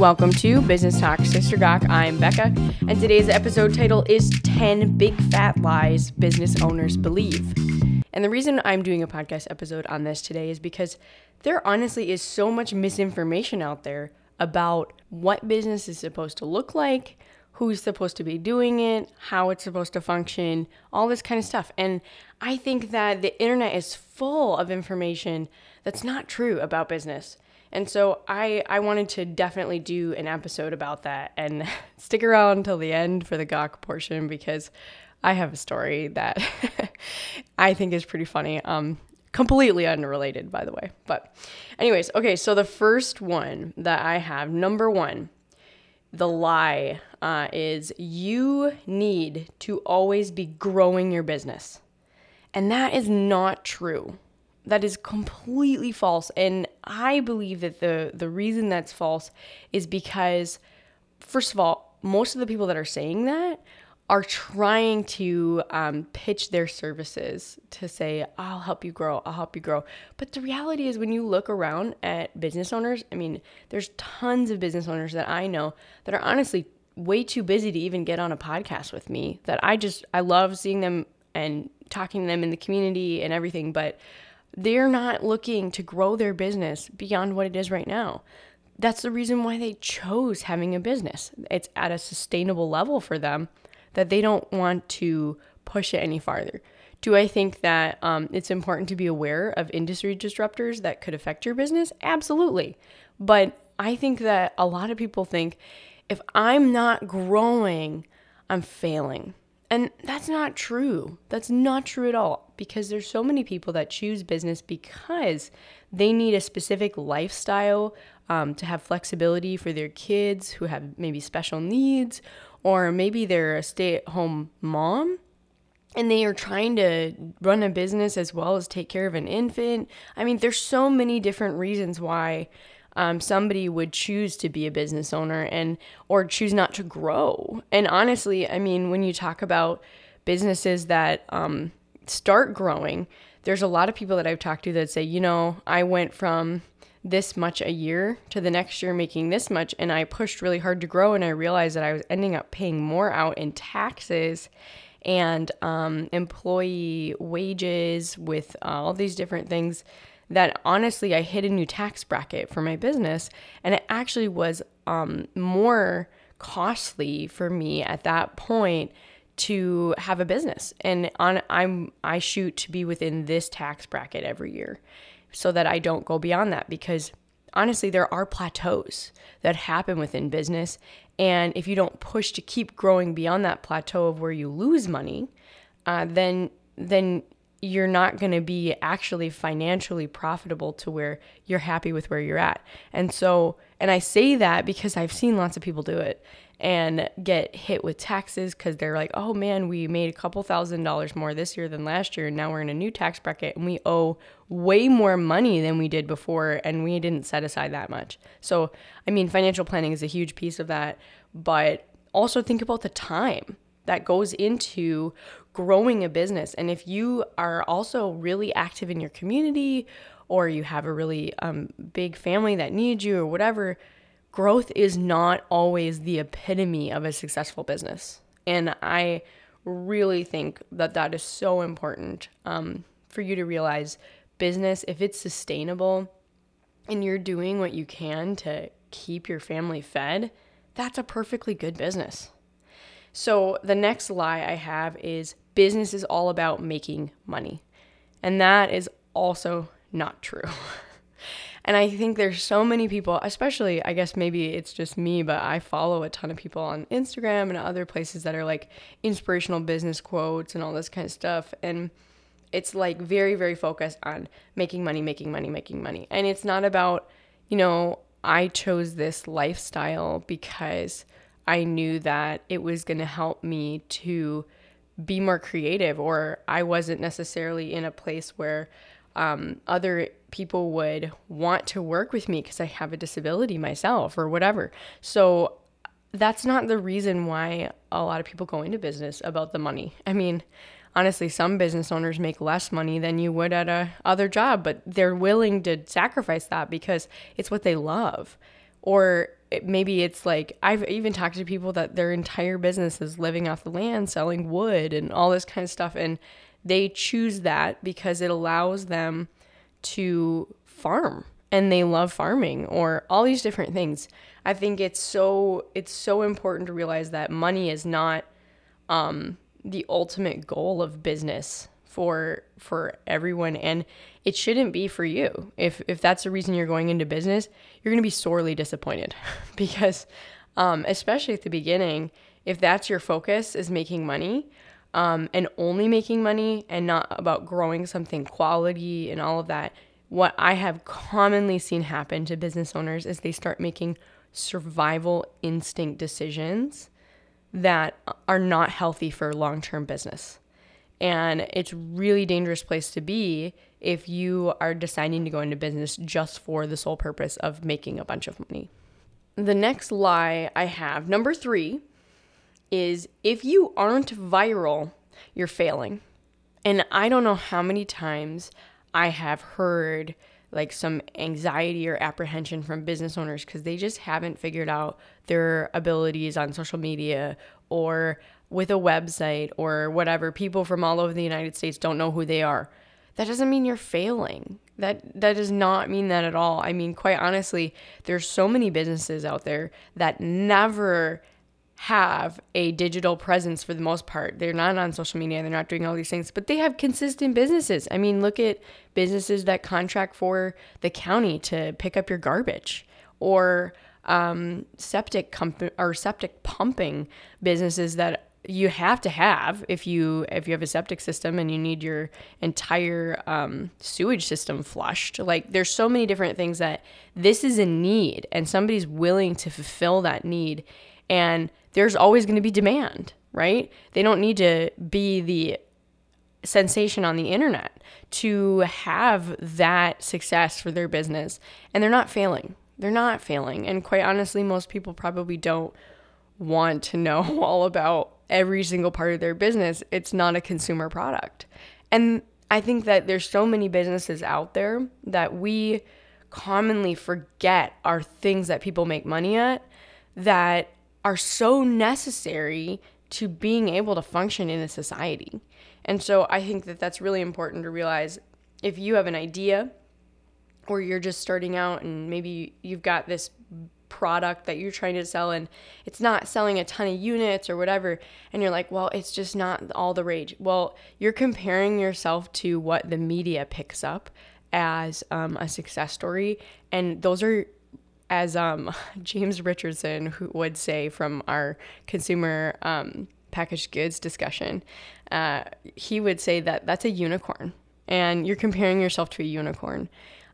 Welcome to Business Talk Sister Gawk. I'm Becca, and today's episode title is 10 Big Fat Lies Business Owners Believe. And the reason I'm doing a podcast episode on this today is because there honestly is so much misinformation out there about what business is supposed to look like, who's supposed to be doing it, how it's supposed to function, all this kind of stuff. And I think that the internet is full of information that's not true about business. And so I I wanted to definitely do an episode about that and stick around until the end for the gawk portion because I have a story that I think is pretty funny. Um completely unrelated by the way. But anyways, okay, so the first one that I have, number 1, the lie uh, is you need to always be growing your business. And that is not true. That is completely false. And I believe that the, the reason that's false is because, first of all, most of the people that are saying that are trying to um, pitch their services to say, I'll help you grow, I'll help you grow. But the reality is, when you look around at business owners, I mean, there's tons of business owners that I know that are honestly way too busy to even get on a podcast with me. That I just, I love seeing them and talking to them in the community and everything, but they're not looking to grow their business beyond what it is right now. That's the reason why they chose having a business. It's at a sustainable level for them that they don't want to push it any farther. Do I think that um, it's important to be aware of industry disruptors that could affect your business? Absolutely. But I think that a lot of people think if I'm not growing, I'm failing. And that's not true. That's not true at all because there's so many people that choose business because they need a specific lifestyle um, to have flexibility for their kids who have maybe special needs or maybe they're a stay at home mom and they are trying to run a business as well as take care of an infant. I mean, there's so many different reasons why um, somebody would choose to be a business owner and or choose not to grow. And honestly, I mean, when you talk about businesses that um, start growing, there's a lot of people that I've talked to that say, you know, I went from this much a year to the next year making this much and I pushed really hard to grow and I realized that I was ending up paying more out in taxes and um, employee wages with all these different things that honestly I hit a new tax bracket for my business and it actually was um, more costly for me at that point to have a business and on I'm I shoot to be within this tax bracket every year so that I don't go beyond that because honestly, there are plateaus that happen within business. And if you don't push to keep growing beyond that plateau of where you lose money, uh, then then you're not going to be actually financially profitable to where you're happy with where you're at. And so, and I say that because I've seen lots of people do it and get hit with taxes because they're like, oh man, we made a couple thousand dollars more this year than last year. And now we're in a new tax bracket and we owe way more money than we did before. And we didn't set aside that much. So, I mean, financial planning is a huge piece of that. But also think about the time that goes into growing a business. And if you are also really active in your community or you have a really um, big family that needs you or whatever, growth is not always the epitome of a successful business. And I really think that that is so important um, for you to realize business, if it's sustainable and you're doing what you can to keep your family fed, that's a perfectly good business. So, the next lie I have is business is all about making money. And that is also not true. And I think there's so many people, especially, I guess maybe it's just me, but I follow a ton of people on Instagram and other places that are like inspirational business quotes and all this kind of stuff. And it's like very, very focused on making money, making money, making money. And it's not about, you know, I chose this lifestyle because I knew that it was going to help me to be more creative, or I wasn't necessarily in a place where um, other people would want to work with me because I have a disability myself or whatever. So that's not the reason why a lot of people go into business about the money. I mean, honestly, some business owners make less money than you would at a other job, but they're willing to sacrifice that because it's what they love. Or it, maybe it's like I've even talked to people that their entire business is living off the land, selling wood and all this kind of stuff. And they choose that because it allows them to farm and they love farming or all these different things. I think it's so it's so important to realize that money is not um, the ultimate goal of business for for everyone and it shouldn't be for you. If if that's the reason you're going into business, you're going to be sorely disappointed because um, especially at the beginning, if that's your focus is making money, um, and only making money and not about growing something quality and all of that, what I have commonly seen happen to business owners is they start making survival instinct decisions that are not healthy for long term business. And it's really dangerous place to be if you are deciding to go into business just for the sole purpose of making a bunch of money. The next lie I have, number three, is if you aren't viral, you're failing. And I don't know how many times I have heard like some anxiety or apprehension from business owners because they just haven't figured out their abilities on social media or with a website or whatever. People from all over the United States don't know who they are. That doesn't mean you're failing. That that does not mean that at all. I mean, quite honestly, there's so many businesses out there that never have a digital presence for the most part. They're not on social media, they're not doing all these things, but they have consistent businesses. I mean, look at businesses that contract for the county to pick up your garbage or um, septic comp- or septic pumping businesses that you have to have if you if you have a septic system and you need your entire um, sewage system flushed like there's so many different things that this is a need and somebody's willing to fulfill that need and there's always going to be demand, right? They don't need to be the sensation on the internet to have that success for their business. And they're not failing. They're not failing. And quite honestly, most people probably don't want to know all about every single part of their business. It's not a consumer product. And I think that there's so many businesses out there that we commonly forget are things that people make money at that are so necessary to being able to function in a society. And so I think that that's really important to realize if you have an idea or you're just starting out and maybe you've got this product that you're trying to sell and it's not selling a ton of units or whatever and you're like well it's just not all the rage well you're comparing yourself to what the media picks up as um, a success story and those are as um, James Richardson would say from our consumer um, packaged goods discussion, uh, he would say that that's a unicorn, and you're comparing yourself to a unicorn.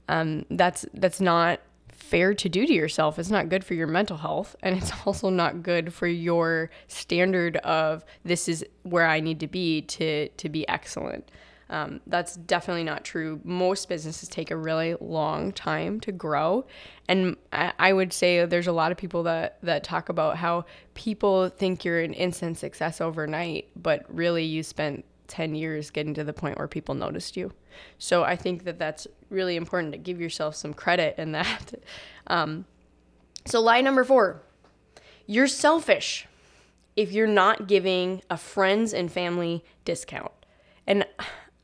Um, that's that's not fair to do to yourself. It's not good for your mental health, and it's also not good for your standard of this is where I need to be to to be excellent. Um, that's definitely not true. Most businesses take a really long time to grow, and I, I would say there's a lot of people that that talk about how people think you're an instant success overnight, but really you spent 10 years getting to the point where people noticed you. So I think that that's really important to give yourself some credit in that. Um, so, lie number four you're selfish if you're not giving a friends and family discount. And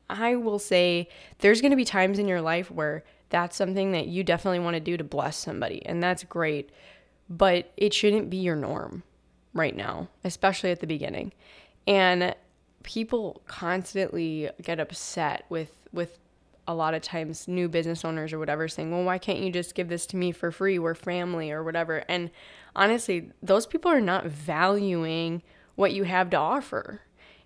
I will say there's going to be times in your life where that's something that you definitely want to do to bless somebody, and that's great. But it shouldn't be your norm right now, especially at the beginning. And people constantly get upset with with a lot of times new business owners or whatever saying, "Well, why can't you just give this to me for free? We're family or whatever." And honestly, those people are not valuing what you have to offer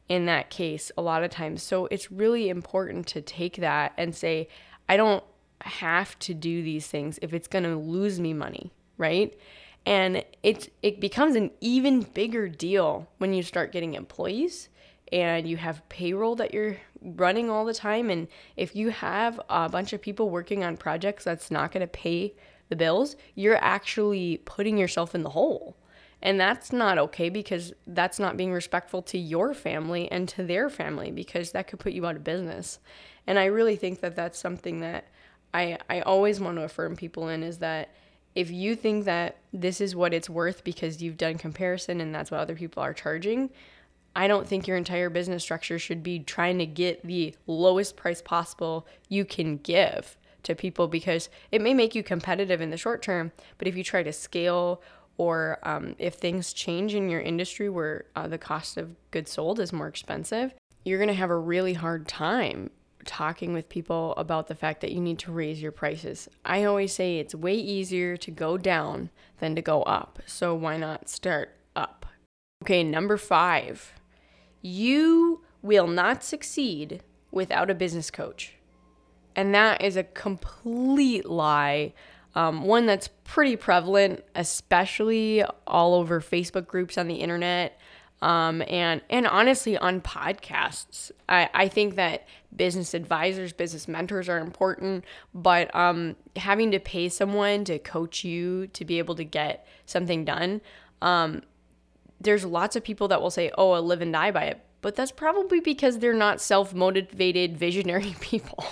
in that case a lot of times. So it's really important to take that and say, I don't have to do these things if it's going to lose me money, right? And it it becomes an even bigger deal when you start getting employees and you have payroll that you're running all the time and if you have a bunch of people working on projects that's not going to pay the bills, you're actually putting yourself in the hole. And that's not okay because that's not being respectful to your family and to their family because that could put you out of business. And I really think that that's something that I, I always want to affirm people in is that if you think that this is what it's worth because you've done comparison and that's what other people are charging, I don't think your entire business structure should be trying to get the lowest price possible you can give to people because it may make you competitive in the short term, but if you try to scale or um, if things change in your industry where uh, the cost of goods sold is more expensive, you're going to have a really hard time talking with people about the fact that you need to raise your prices. I always say it's way easier to go down than to go up. So why not start up? Okay, number five, you will not succeed without a business coach. And that is a complete lie. Um, one that's pretty prevalent, especially all over Facebook groups on the internet um, and and honestly on podcasts. I, I think that business advisors, business mentors are important, but um, having to pay someone to coach you to be able to get something done, um, there's lots of people that will say, "Oh, I live and die by it." But that's probably because they're not self motivated, visionary people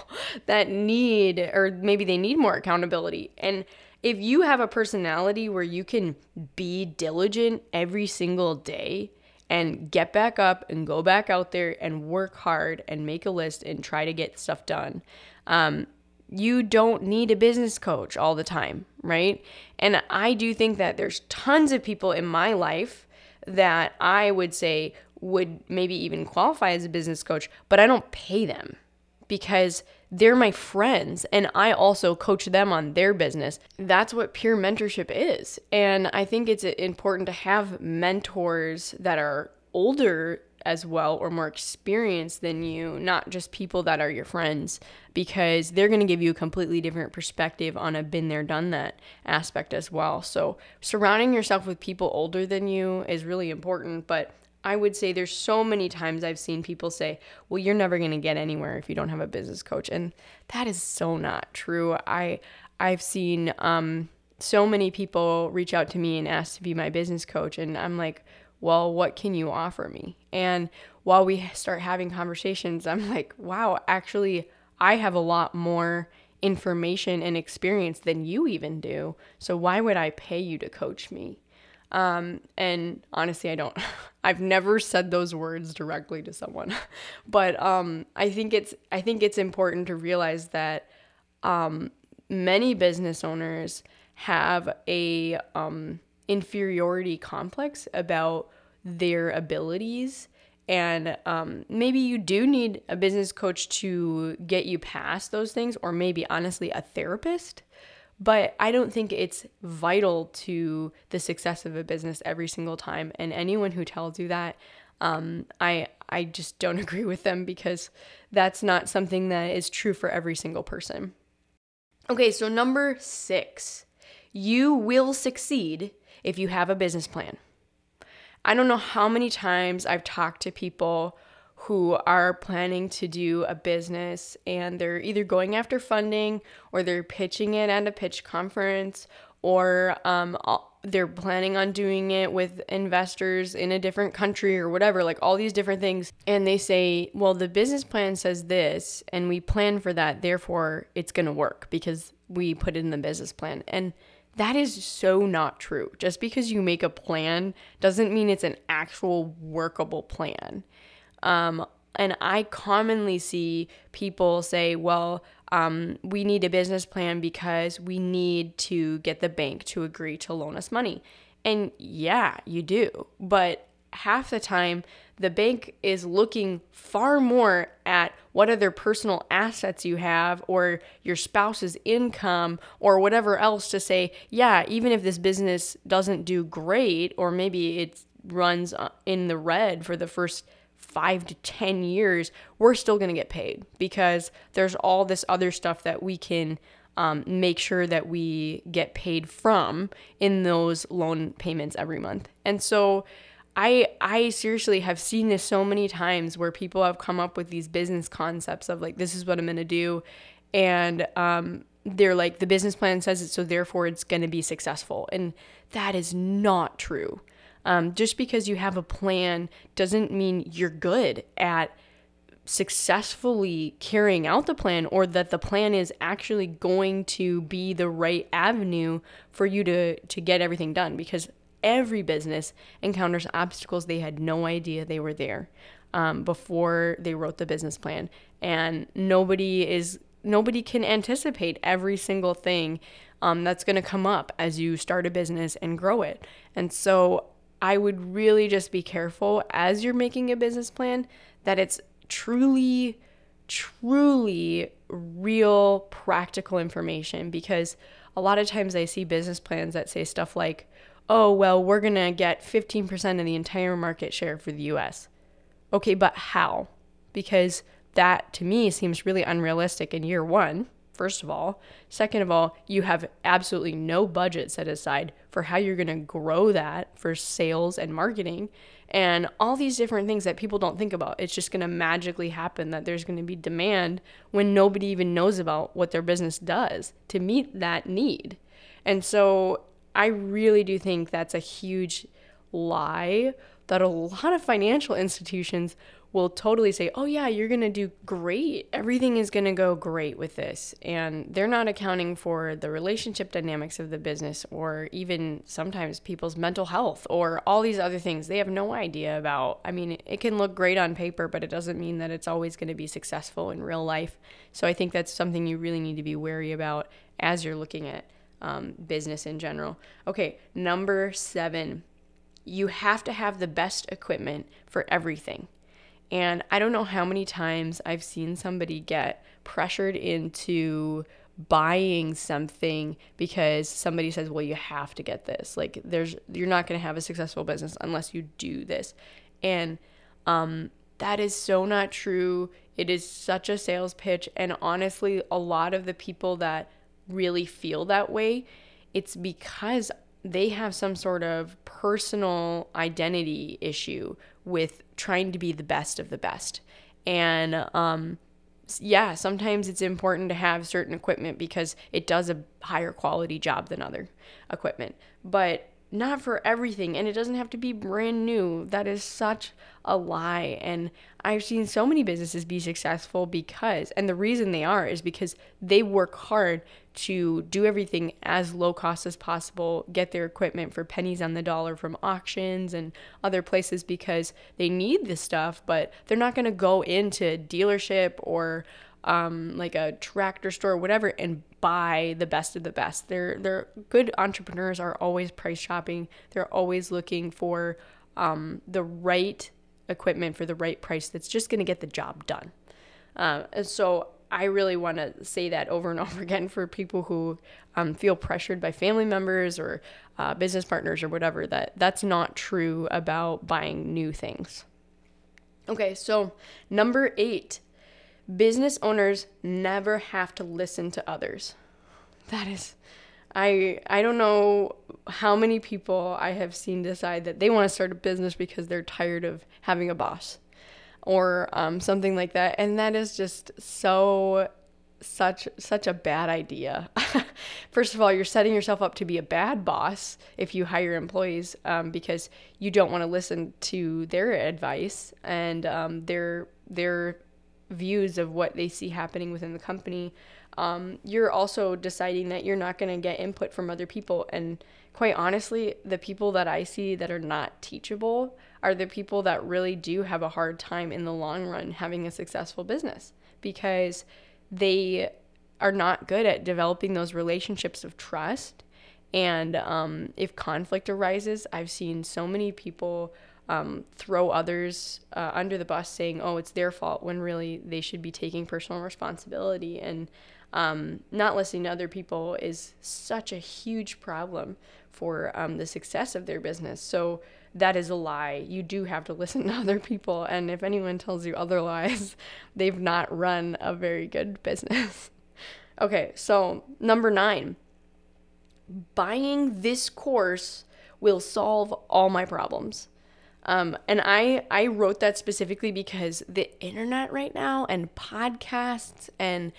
that need, or maybe they need more accountability. And if you have a personality where you can be diligent every single day, and get back up and go back out there and work hard and make a list and try to get stuff done. Um, you don't need a business coach all the time, right? And I do think that there's tons of people in my life that I would say would maybe even qualify as a business coach, but I don't pay them because they're my friends and I also coach them on their business. That's what peer mentorship is. And I think it's important to have mentors that are older as well or more experienced than you, not just people that are your friends, because they're going to give you a completely different perspective on a been there, done that aspect as well. So, surrounding yourself with people older than you is really important, but I would say there's so many times I've seen people say, "Well, you're never going to get anywhere if you don't have a business coach." And that is so not true. I I've seen um so many people reach out to me and ask to be my business coach and I'm like, "Well, what can you offer me?" And while we start having conversations, I'm like, "Wow, actually I have a lot more information and experience than you even do. So why would I pay you to coach me?" Um, and honestly, I don't, I've never said those words directly to someone, but um, I think it's, I think it's important to realize that um, many business owners have a um, inferiority complex about their abilities and um, maybe you do need a business coach to get you past those things or maybe honestly a therapist but I don't think it's vital to the success of a business every single time. And anyone who tells you that, um, I I just don't agree with them because that's not something that is true for every single person. Okay, so number six, you will succeed if you have a business plan. I don't know how many times I've talked to people who are planning to do a business and they're either going after funding or they're pitching it at a pitch conference or um, they're planning on doing it with investors in a different country or whatever, like all these different things. And they say, well, the business plan says this, and we plan for that, therefore it's going to work because we put it in the business plan. And that is so not true. Just because you make a plan doesn't mean it's an actual workable plan. Um, and I commonly see people say, well, um, we need a business plan because we need to get the bank to agree to loan us money. And yeah, you do. But half the time, the bank is looking far more at what other personal assets you have or your spouse's income or whatever else to say, yeah, even if this business doesn't do great or maybe it runs uh, in the red for the first five to 10 years, we're still going to get paid because there's all this other stuff that we can um, make sure that we get paid from in those loan payments every month. And so I I seriously have seen this so many times where people have come up with these business concepts of like this is what I'm to do. And um, they're like the business plan says it so therefore it's to be successful. And that is not true. Um, just because you have a plan doesn't mean you're good at successfully carrying out the plan or that the plan is actually going to be the right avenue for you to to get everything done. Because every business encounters obstacles they had no idea they were there um, before they wrote the business plan. And nobody is nobody can anticipate every single thing um, that's going to come up as you start a business and grow it. And so i would really just be careful as you're making a business plan that it's truly, truly real practical information because a lot of times I see business plans that say stuff like, oh, well, we're going to get 15% of the entire market share for the US. Okay, but how? Because that to me seems really unrealistic in year one, first of all. Second of all, you have absolutely no budget set aside for how you're going to grow that for sales and marketing and all these different things that people don't think about. It's just going to magically happen that there's going to be demand when nobody even knows about what their business does to meet that need. And so I really do think that's a huge lie that a lot of financial institutions will totally say, oh, yeah, you're going to do great. Everything is going to go great with this. And they're not accounting for the relationship dynamics of the business or even sometimes people's mental health or all these other things they have no idea about. I mean, it can look great on paper, but it doesn't mean that it's always going to be successful in real life. So I think that's something you really need to be wary about as you're looking at um, business in general. Okay, number seven. You have to have the best equipment for everything. And I don't know how many times I've seen somebody get pressured into buying something because somebody says, "Well, you have to get this." Like there's you're not going to have a successful business unless you do this. And um that is so not true. It is such a sales pitch and honestly, a lot of the people that really feel that way, it's because they have some sort of personal identity issue with trying to be the best of the best. And um, yeah, sometimes it's important to have certain equipment because it does a higher quality job than other equipment. But not for everything and it doesn't have to be brand new. That is such a lie and i've seen so many businesses be successful because and the reason they are is because they work hard to do everything as low cost as possible get their equipment for pennies on the dollar from auctions and other places because they need this stuff but they're not going to go into dealership or um, like a tractor store or whatever and buy the best of the best. They're they're good entrepreneurs are always price shopping. They're always looking for um, the right equipment for the right price that's just going to get the job done. Uh, and so I really want to say that over and over again for people who um, feel pressured by family members or uh, business partners or whatever that that's not true about buying new things. Okay, so number eight business owners never have to listen to others. That is I I don't know how many people I have seen decide that they want to start a business because they're tired of having a boss or um, something like that, and that is just so such such a bad idea. First of all, you're setting yourself up to be a bad boss if you hire employees um, because you don't want to listen to their advice and um, their their views of what they see happening within the company. Um, you're also deciding that you're not going to get input from other people. And quite honestly, the people that I see that are not teachable are the people that really do have a hard time in the long run having a successful business because they are not good at developing those relationships of trust. And um, if conflict arises, I've seen so many people um, throw others uh, under the bus saying, oh, it's their fault, when really they should be taking personal responsibility. And um, not listening to other people is such a huge problem for um, the success of their business. So that is a lie. You do have to listen to other people. And if anyone tells you otherwise, they've not run a very good business. okay, so number nine buying this course will solve all my problems. Um, and I I wrote that specifically because the internet right now and podcasts and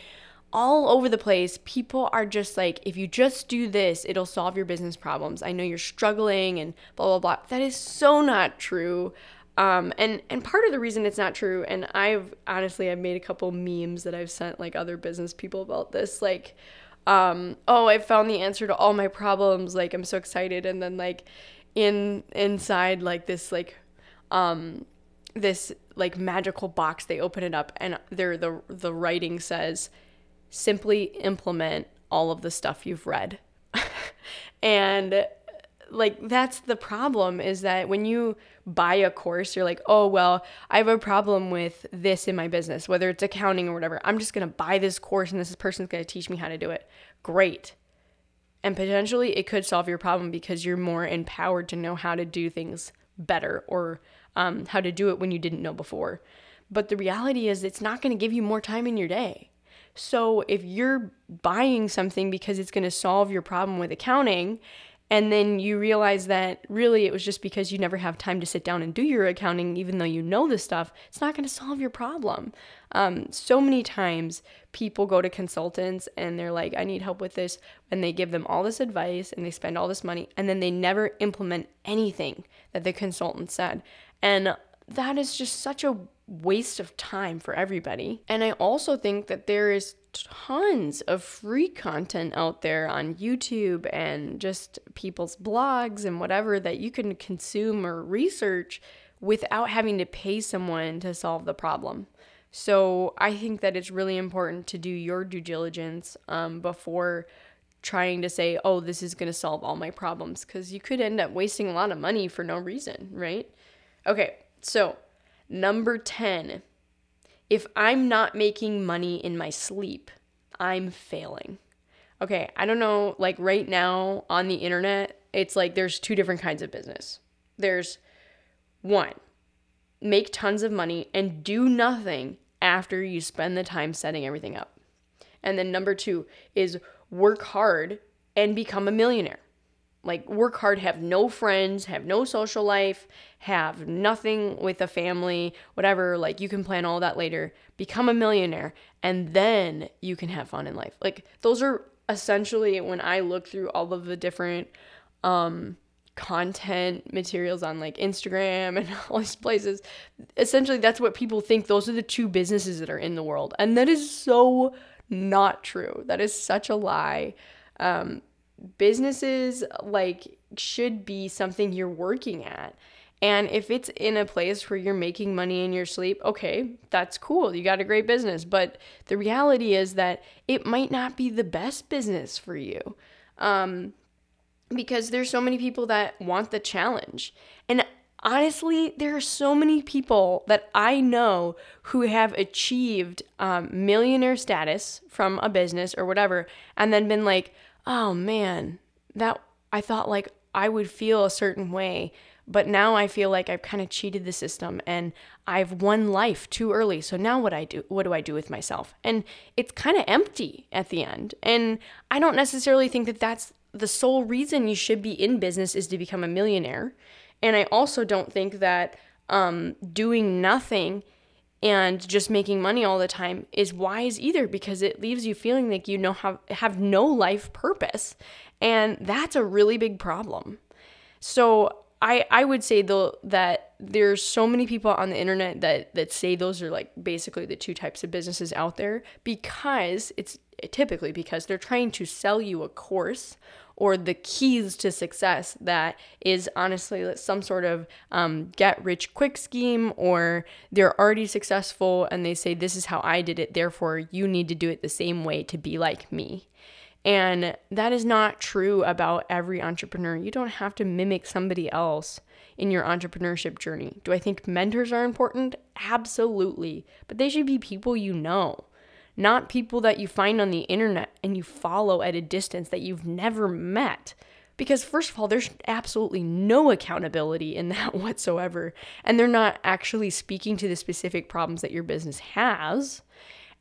all over the place, people are just like, if you just do this, it'll solve your business problems. I know you're struggling and blah blah blah. That is so not true. Um, and and part of the reason it's not true, and I've honestly I've made a couple memes that I've sent like other business people about this, like, um, oh I found the answer to all my problems, like I'm so excited, and then like in inside like this like um this like magical box they open it up and there the the writing says simply implement all of the stuff you've read. And like that's the problem is that when you buy a course you're like oh well i have a problem with this in my business whether it's accounting or whatever. I'm just going to buy this course and this person's going to teach me how to do it. Great and potentially it could solve your problem because you're more empowered to know how to do things better or um, how to do it when you didn't know before. But the reality is it's not going to give you more time in your day. So if you're buying something because it's going to solve your problem with accounting and then you realize that really it was just because you never have time to sit down and do your accounting even though you know this stuff it's not going to solve your problem. Um, so many times people go to consultants and they're like i need help with this and they give them all this advice and they spend all this money and then they never implement anything that the consultant said and that is just such a waste of time for everybody. And I also think that there is tons of free content out there on YouTube and just people's blogs and whatever that you can consume or research without having to pay someone to solve the problem. So I think that it's really important to do your due diligence um, before trying to say, oh, this is going to solve all my problems, because you could end up wasting a lot of money for no reason, right? Okay, so Number 10, if I'm not making money in my sleep, I'm failing. Okay, I don't know, like right now on the internet, it's like there's two different kinds of business. There's one, make tons of money and do nothing after you spend the time setting everything up. And then number two is work hard and become a millionaire. Like, work hard, have no friends, have no social life, have nothing with a family, whatever. Like, you can plan all that later. Become a millionaire, and then you can have fun in life. Like, those are essentially when I look through all of the different um, content materials on like Instagram and all these places, essentially, that's what people think. Those are the two businesses that are in the world. And that is so not true. That is such a lie. Um, businesses like should be something you're working at. And if it's in a place where you're making money in your sleep, okay, that's cool. You got a great business. But the reality is that it might not be the best business for you. Um, because there's so many people that want the challenge. And honestly, there are so many people that I know who have achieved um, millionaire status from a business or whatever, and then been like, oh man, that I thought like I would feel a certain way, but now I feel like I've kind of cheated the system and I've won life too early. So now what I do what do I do with myself? And it's kind of empty at the end. And I don't necessarily think that that's the sole reason you should be in business is to become a millionaire. And I also don't think that um, doing nothing and just making money all the time is wise either because it leaves you feeling like you know have have no life purpose and that's a really big problem so i i would say though that there's so many people on the internet that that say those are like basically the two types of businesses out there because it's typically because they're trying to sell you a course or the keys to success that is honestly some sort of um, get rich quick scheme or they're already successful and they say this is how i did it therefore you need to do it the same way to be like me and that is not true about every entrepreneur you don't have to mimic somebody else in your entrepreneurship journey do i think mentors are important absolutely but they should be people you know not people that you find on the internet and you follow at a distance that you've never met. Because, first of all, there's absolutely no accountability in that whatsoever. And they're not actually speaking to the specific problems that your business has.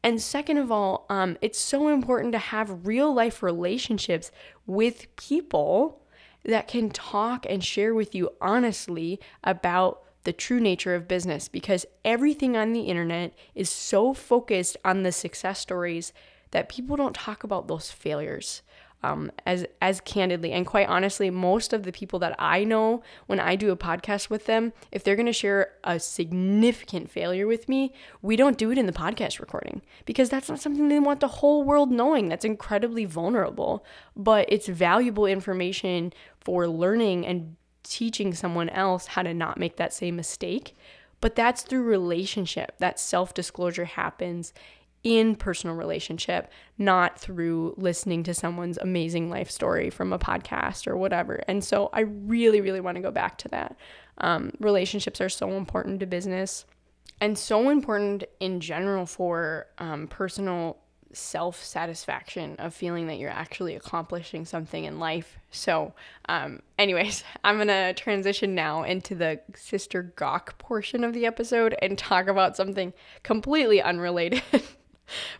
And second of all, um, it's so important to have real life relationships with people that can talk and share with you honestly about the true nature of business because everything on the internet is so focused on the success stories that people don't talk about those failures. Um, as as candidly. And quite honestly most of the people that i know when i do a podcast with them if they're going to share a significant failure with me we don't do it in the podcast recording because that's not something they want the whole world knowing. That's incredibly vulnerable but it's valuable information for learning and teaching someone else how to not make that same mistake. But that's through relationship. That self-disclosure happens in personal relationship, not through listening to someone's amazing life story from a podcast or whatever. And so I really, really want to go back to that. Um, relationships are so important to business and so important in general for um, personal self satisfaction of feeling that you're actually accomplishing something in life. So, um, anyways, I'm gonna transition now into the Sister Gawk portion of the episode and talk about something completely unrelated.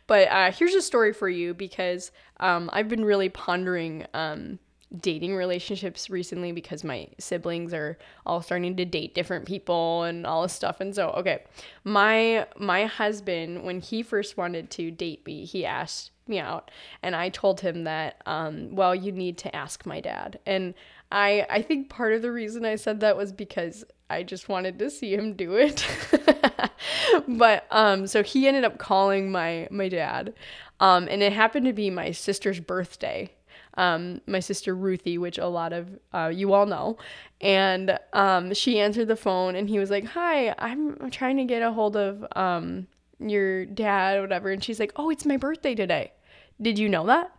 but uh, here's a story for you because um, I've been really pondering um, dating relationships recently because my siblings are all starting to date different people and all this stuff. And so okay my my husband when he first wanted to date me he asked me out and i told him that um, well you need to ask my dad. And i i think part of the reason i said that was because i just wanted to see him do it but um so he ended up calling my my dad um and it happened to be my sister's birthday um, my sister Ruthie, which a lot of uh, you all know. And um, she answered the phone and he was like, Hi, I'm trying to get a hold of um, your dad, whatever. And she's like, Oh, it's my birthday today. Did you know that?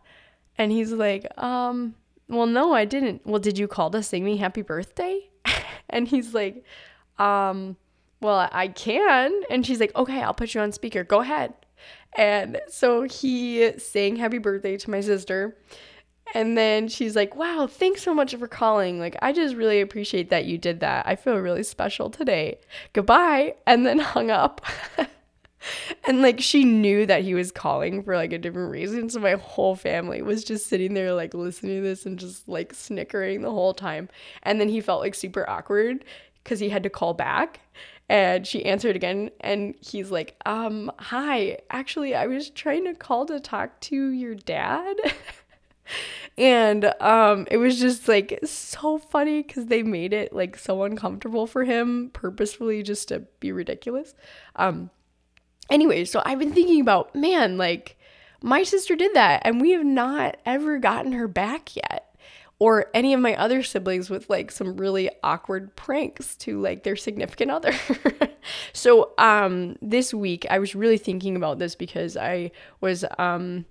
And he's like, Um, well, no, I didn't. Well, did you call to sing me happy birthday? And he's like, Um, well, I can. And she's like, Okay, I'll put you on speaker. Go ahead. And so he sang happy birthday to my sister. And then she's like, wow, thanks so much for calling. Like, I just really appreciate that you did that. I feel really special today. Goodbye. And then hung up. and like, she knew that he was calling for like a different reason. So my whole family was just sitting there, like, listening to this and just like snickering the whole time. And then he felt like super awkward because he had to call back. And she answered again, and he's like, um, hi, actually, I was trying to call to talk to your dad. and um it was just like so funny because they made it like so uncomfortable for him purposefully just to be ridiculous um anyway so i've been thinking about man like my sister did that and we have not ever gotten her back yet or any of my other siblings with like some really awkward pranks to like their significant other. so um this week I was really thinking about this because I was um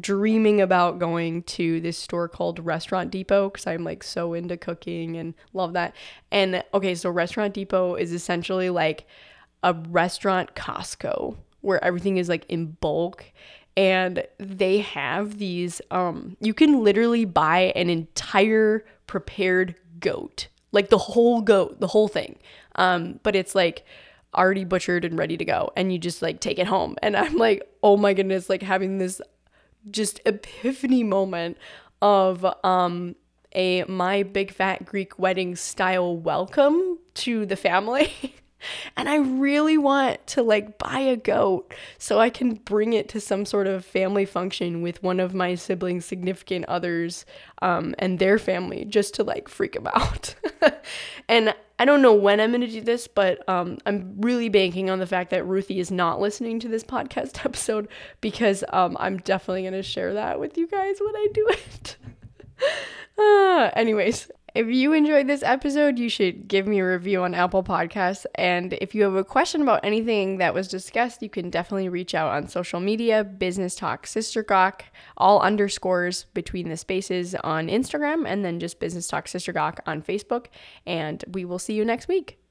dreaming about going to this store called Restaurant Depot because I'm like so into cooking and love that. And okay, so Restaurant Depot is essentially like a restaurant Costco where everything is like in bulk and they have these um you can literally buy an entire prepared goat like the whole goat the whole thing um but it's like already butchered and ready to go and you just like take it home and i'm like oh my goodness like having this just epiphany moment of um a my big fat Greek wedding style welcome to the family. and I really want to like buy a goat so I can bring it to some sort of family function with one of my siblings' significant others um, and their family just to like freak them out. and I don't know when I'm going to do this, but um, I'm really banking on the fact that Ruthie is not listening to this podcast episode because um, I'm definitely going to share that with you guys when I do it. uh, anyways, if you enjoyed this episode, you should give me a review on Apple Podcasts. And if you have a question about anything that was discussed, you can definitely reach out on social media, Business Talk Sister Gawk, all underscores between the spaces on Instagram, and then just Business Talk Sister Gawk on Facebook. And we will see you next week.